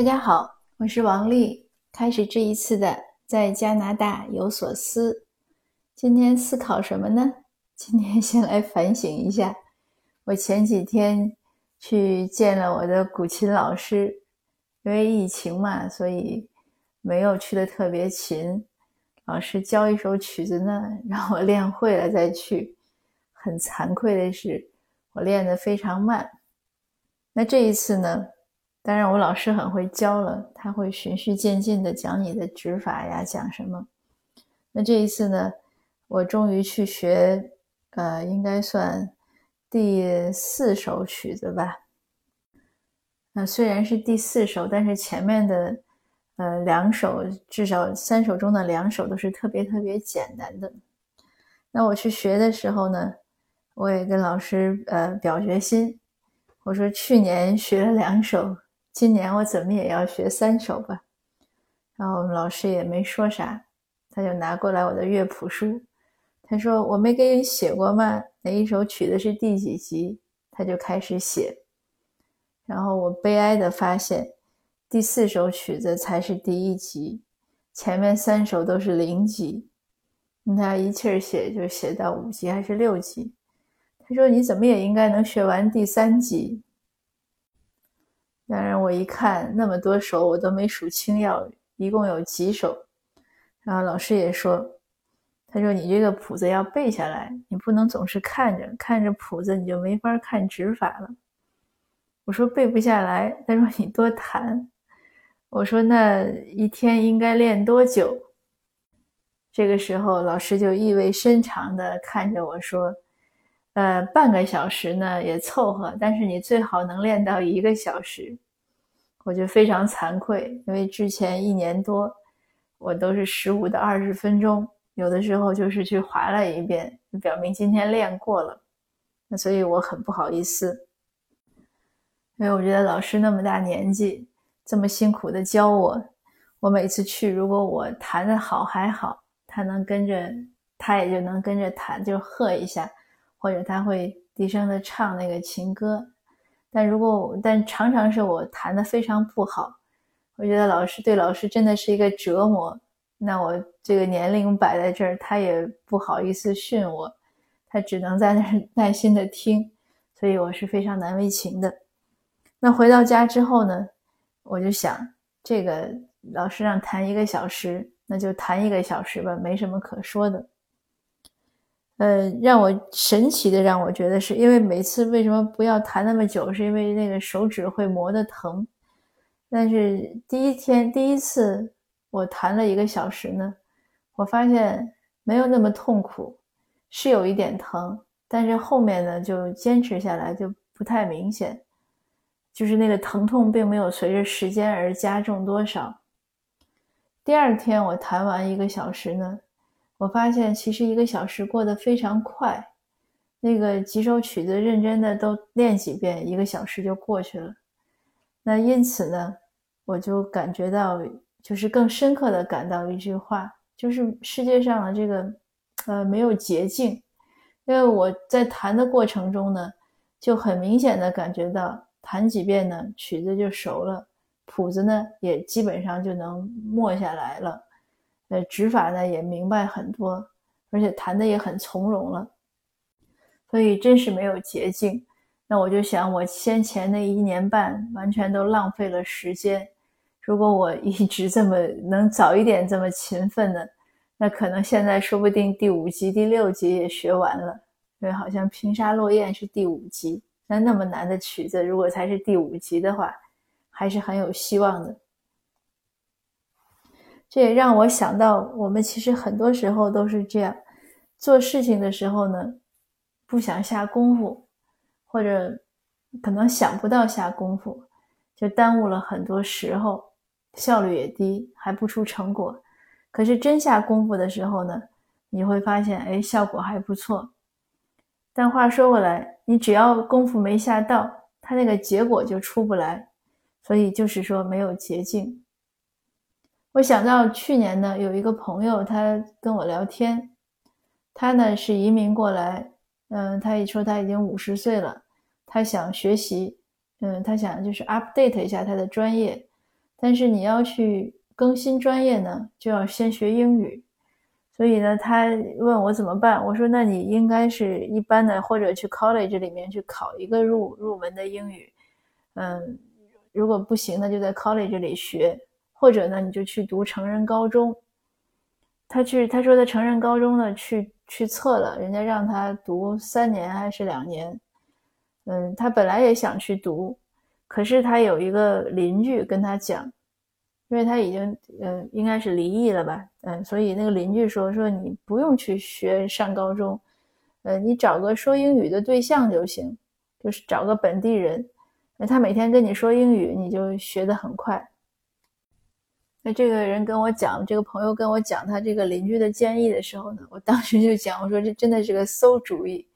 大家好，我是王丽。开始这一次的在加拿大有所思，今天思考什么呢？今天先来反省一下。我前几天去见了我的古琴老师，因为疫情嘛，所以没有去的特别勤。老师教一首曲子呢，让我练会了再去。很惭愧的是，我练得非常慢。那这一次呢？当然，我老师很会教了，他会循序渐进的讲你的指法呀，讲什么。那这一次呢，我终于去学，呃，应该算第四首曲子吧。那虽然是第四首，但是前面的，呃，两首至少三首中的两首都是特别特别简单的。那我去学的时候呢，我也跟老师呃表决心，我说去年学了两首。今年我怎么也要学三首吧，然后我们老师也没说啥，他就拿过来我的乐谱书，他说我没给你写过吗？哪一首曲子是第几级？他就开始写，然后我悲哀的发现，第四首曲子才是第一级，前面三首都是零级，他一气儿写就写到五级还是六级，他说你怎么也应该能学完第三级。当然，我一看那么多首，我都没数清要一共有几首。然后老师也说：“他说你这个谱子要背下来，你不能总是看着看着谱子，你就没法看指法了。”我说背不下来。他说你多弹。我说那一天应该练多久？这个时候，老师就意味深长地看着我说。呃，半个小时呢也凑合，但是你最好能练到一个小时。我就非常惭愧，因为之前一年多，我都是十五到二十分钟，有的时候就是去划了一遍，表明今天练过了。那所以我很不好意思，因为我觉得老师那么大年纪，这么辛苦的教我，我每次去，如果我弹得好还好，他能跟着，他也就能跟着弹，就和一下。或者他会低声的唱那个情歌，但如果但常常是我弹的非常不好，我觉得老师对老师真的是一个折磨。那我这个年龄摆在这儿，他也不好意思训我，他只能在那儿 耐心的听，所以我是非常难为情的。那回到家之后呢，我就想，这个老师让弹一个小时，那就弹一个小时吧，没什么可说的。呃，让我神奇的让我觉得是因为每次为什么不要弹那么久，是因为那个手指会磨得疼。但是第一天第一次我弹了一个小时呢，我发现没有那么痛苦，是有一点疼，但是后面呢就坚持下来就不太明显，就是那个疼痛并没有随着时间而加重多少。第二天我弹完一个小时呢。我发现其实一个小时过得非常快，那个几首曲子认真的都练几遍，一个小时就过去了。那因此呢，我就感觉到，就是更深刻的感到一句话，就是世界上的这个，呃，没有捷径。因为我在弹的过程中呢，就很明显的感觉到，弹几遍呢，曲子就熟了，谱子呢也基本上就能默下来了。呃，指法呢也明白很多，而且弹的也很从容了，所以真是没有捷径。那我就想，我先前那一年半完全都浪费了时间。如果我一直这么能早一点这么勤奋的，那可能现在说不定第五集、第六集也学完了。因为好像《平沙落雁》是第五集，那那么难的曲子，如果才是第五集的话，还是很有希望的。这也让我想到，我们其实很多时候都是这样，做事情的时候呢，不想下功夫，或者可能想不到下功夫，就耽误了很多时候，效率也低，还不出成果。可是真下功夫的时候呢，你会发现，哎，效果还不错。但话说回来，你只要功夫没下到，它那个结果就出不来。所以就是说，没有捷径。我想到去年呢，有一个朋友，他跟我聊天，他呢是移民过来，嗯，他一说他已经五十岁了，他想学习，嗯，他想就是 update 一下他的专业，但是你要去更新专业呢，就要先学英语。所以呢，他问我怎么办，我说那你应该是一般的，或者去 college 里面去考一个入入门的英语。嗯，如果不行呢，就在 college 里学，或者呢，你就去读成人高中。他去，他说他成人高中呢，去去测了，人家让他读三年还是两年。嗯，他本来也想去读，可是他有一个邻居跟他讲，因为他已经嗯应该是离异了吧，嗯，所以那个邻居说说你不用去学上高中，呃，你找个说英语的对象就行，就是找个本地人，他每天跟你说英语，你就学得很快。那这个人跟我讲，这个朋友跟我讲他这个邻居的建议的时候呢，我当时就讲，我说这真的是个馊主意。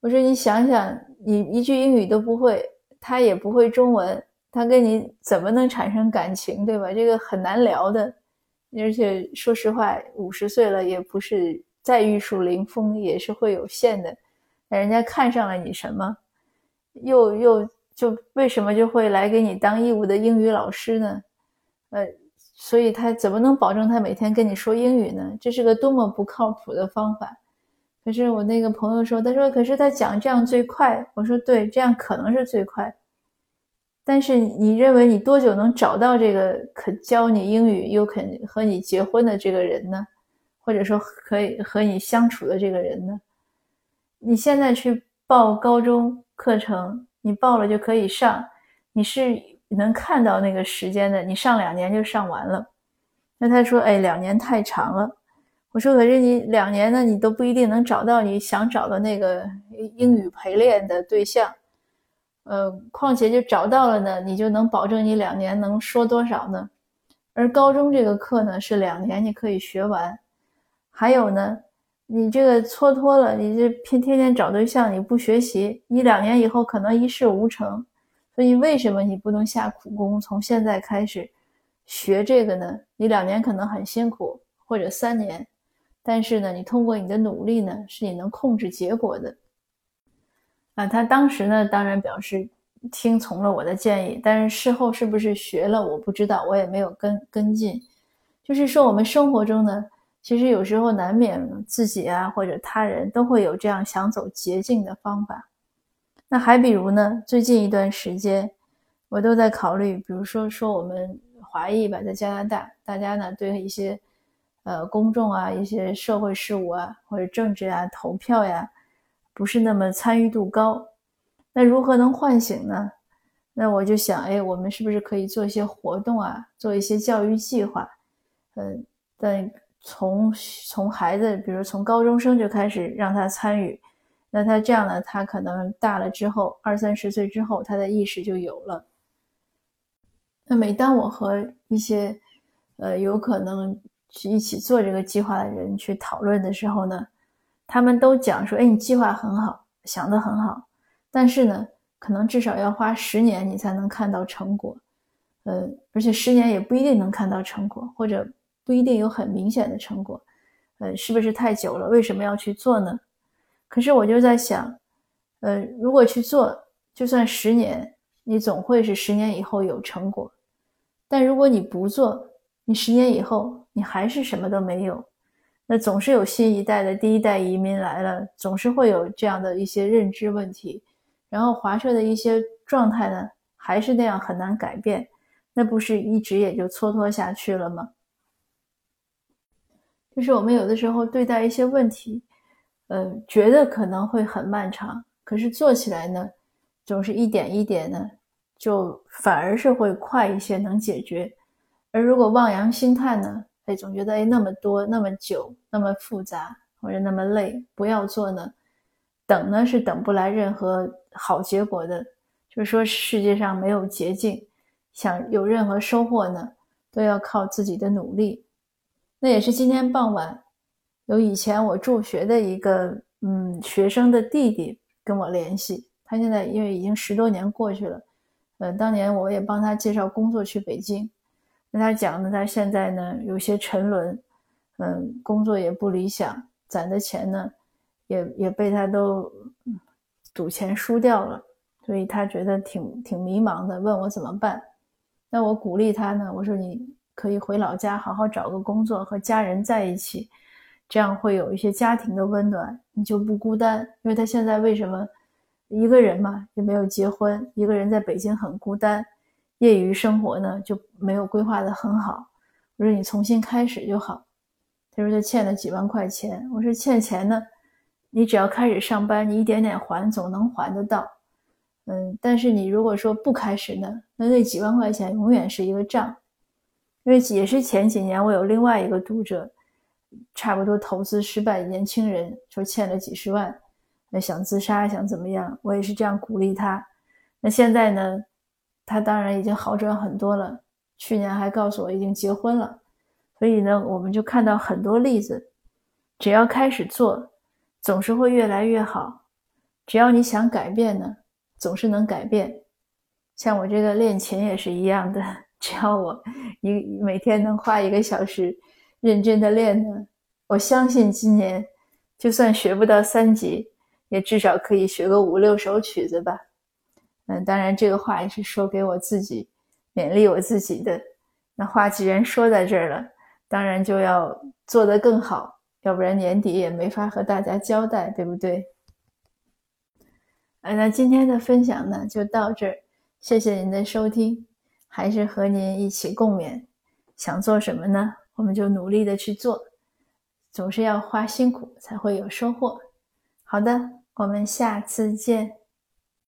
我说你想想，你一句英语都不会，他也不会中文，他跟你怎么能产生感情，对吧？这个很难聊的。而且说实话，五十岁了也不是再玉树临风，也是会有限的。那人家看上了你什么，又又就为什么就会来给你当义务的英语老师呢？呃。所以他怎么能保证他每天跟你说英语呢？这是个多么不靠谱的方法！可是我那个朋友说，他说，可是他讲这样最快。我说对，这样可能是最快。但是你认为你多久能找到这个可教你英语又肯和你结婚的这个人呢？或者说可以和你相处的这个人呢？你现在去报高中课程，你报了就可以上，你是。能看到那个时间的，你上两年就上完了。那他说：“哎，两年太长了。”我说：“可是你两年呢，你都不一定能找到你想找的那个英语陪练的对象。呃，况且就找到了呢，你就能保证你两年能说多少呢？而高中这个课呢，是两年你可以学完。还有呢，你这个蹉跎了，你这天天天找对象，你不学习，你两年以后可能一事无成。”所以，为什么你不能下苦功，从现在开始学这个呢？你两年可能很辛苦，或者三年，但是呢，你通过你的努力呢，是你能控制结果的。啊，他当时呢，当然表示听从了我的建议，但是事后是不是学了，我不知道，我也没有跟跟进。就是说，我们生活中呢，其实有时候难免自己啊，或者他人都会有这样想走捷径的方法。那还比如呢？最近一段时间，我都在考虑，比如说说我们华裔吧，在加拿大，大家呢对一些呃公众啊、一些社会事务啊或者政治啊、投票呀，不是那么参与度高。那如何能唤醒呢？那我就想，哎，我们是不是可以做一些活动啊，做一些教育计划？嗯，但从从孩子，比如从高中生就开始让他参与。那他这样呢？他可能大了之后，二三十岁之后，他的意识就有了。那每当我和一些呃有可能去一起做这个计划的人去讨论的时候呢，他们都讲说：“哎，你计划很好，想得很好，但是呢，可能至少要花十年你才能看到成果。呃，而且十年也不一定能看到成果，或者不一定有很明显的成果。呃，是不是太久了？为什么要去做呢？”可是我就在想，呃，如果去做，就算十年，你总会是十年以后有成果；但如果你不做，你十年以后你还是什么都没有。那总是有新一代的第一代移民来了，总是会有这样的一些认知问题，然后华社的一些状态呢，还是那样很难改变，那不是一直也就蹉跎下去了吗？就是我们有的时候对待一些问题。呃，觉得可能会很漫长，可是做起来呢，总是一点一点呢，就反而是会快一些，能解决。而如果望洋兴叹呢，哎，总觉得哎那么多那么久那么复杂或者那么累，不要做呢，等呢是等不来任何好结果的。就是说世界上没有捷径，想有任何收获呢，都要靠自己的努力。那也是今天傍晚。有以前我助学的一个嗯学生的弟弟跟我联系，他现在因为已经十多年过去了，呃，当年我也帮他介绍工作去北京，跟他讲呢，他现在呢有些沉沦，嗯，工作也不理想，攒的钱呢也也被他都赌钱输掉了，所以他觉得挺挺迷茫的，问我怎么办。那我鼓励他呢，我说你可以回老家好好找个工作，和家人在一起，这样会有一些家庭的温暖，你就不孤单。因为他现在为什么一个人嘛，也没有结婚，一个人在北京很孤单，业余生活呢就没有规划的很好。我说你重新开始就好。他说他欠了几万块钱，我说欠钱呢，你只要开始上班，你一点点还，总能还得到。嗯，但是你如果说不开始呢，那那几万块钱永远是一个账，因为也是前几年我有另外一个读者，差不多投资失败，年轻人说欠了几十万，那想自杀想怎么样，我也是这样鼓励他。那现在呢，他当然已经好转很多了，去年还告诉我已经结婚了，所以呢，我们就看到很多例子，只要开始做，总是会越来越好，只要你想改变呢。总是能改变，像我这个练琴也是一样的。只要我一每天能花一个小时认真的练呢，我相信今年就算学不到三级，也至少可以学个五六首曲子吧。嗯，当然这个话也是说给我自己勉励我自己的。那话既然说在这儿了，当然就要做得更好，要不然年底也没法和大家交代，对不对？那今天的分享呢，就到这儿。谢谢您的收听，还是和您一起共勉。想做什么呢？我们就努力的去做，总是要花辛苦才会有收获。好的，我们下次见。